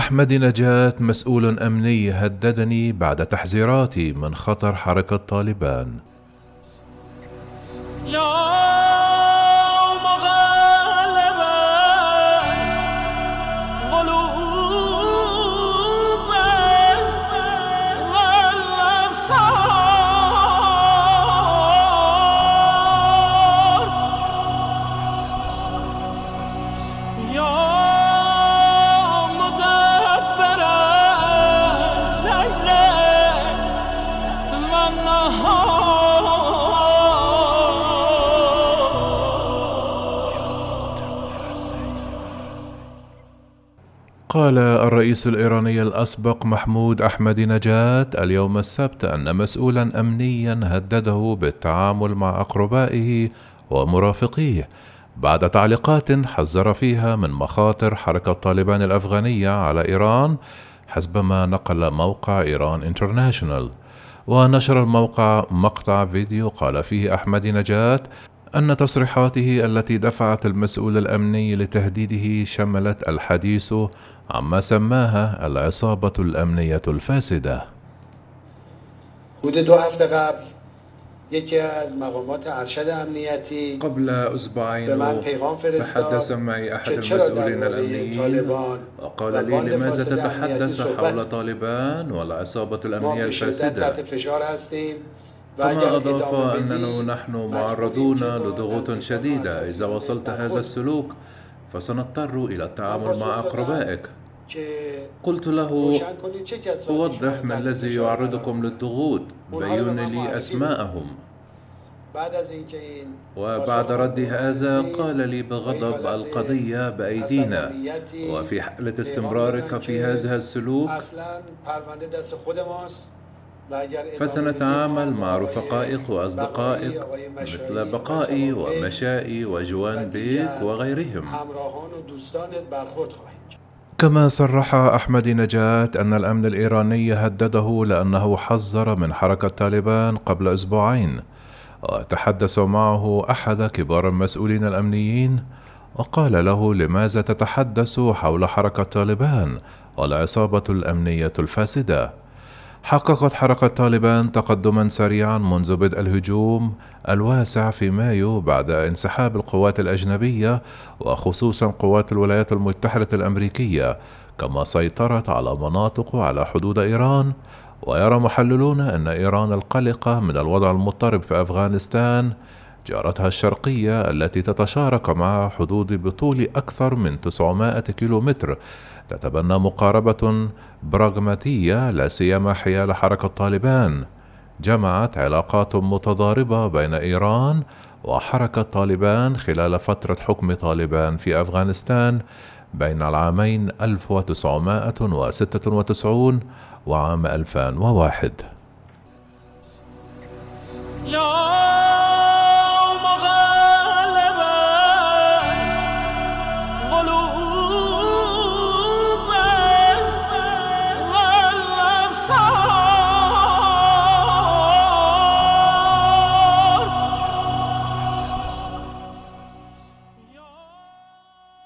أحمد نجاة مسؤول أمني هددني بعد تحذيراتي من خطر حركة طالبان. قال الرئيس الإيراني الأسبق محمود أحمد نجاة اليوم السبت أن مسؤولا أمنيا هدده بالتعامل مع أقربائه ومرافقيه بعد تعليقات حذر فيها من مخاطر حركة طالبان الأفغانية على إيران حسب ما نقل موقع إيران انترناشونال ونشر الموقع مقطع فيديو قال فيه أحمد نجاة أن تصريحاته التي دفعت المسؤول الأمني لتهديده شملت الحديث عما سماها العصابة الأمنية الفاسدة. حدود دو هفته قبل یکی از مقامات ارشد امنیتی قبل أسبوعين تحدث معي أحد المسؤولين الأمنيين وقال لي لماذا تتحدث حول طالبان والعصابة الأمنية الفاسدة؟ كما أضاف أننا نحن معرضون لضغوط شديدة. إذا وصلت هذا السلوك فسنضطر إلى التعامل مع أقربائك. قلت له وضح ما الذي يعرضكم للضغوط. بين لي أسماءهم. وبعد رد هذا قال لي بغضب القضية بأيدينا. وفي حالة استمرارك في هذا السلوك فسنتعامل مع رفقائك وأصدقائك مثل بقائي ومشائي وجوان بيك وغيرهم. كما صرح أحمد نجاة أن الأمن الإيراني هدده لأنه حذر من حركة طالبان قبل أسبوعين وتحدث معه أحد كبار المسؤولين الأمنيين وقال له لماذا تتحدث حول حركة طالبان؟ والعصابة الأمنية الفاسدة؟ حققت حركة طالبان تقدما سريعا منذ بدء الهجوم الواسع في مايو بعد انسحاب القوات الأجنبية وخصوصا قوات الولايات المتحدة الأمريكية كما سيطرت على مناطق على حدود إيران. ويرى محللون أن إيران القلقة من الوضع المضطرب في أفغانستان جارتها الشرقية التي تتشارك مع حدود بطول أكثر من 900 كيلومتر. تتبنى مقاربة براغماتية لا سيما حيال حركة طالبان جمعت علاقات متضاربة بين إيران وحركة طالبان خلال فترة حكم طالبان في أفغانستان بين العامين 1996 وعام 2001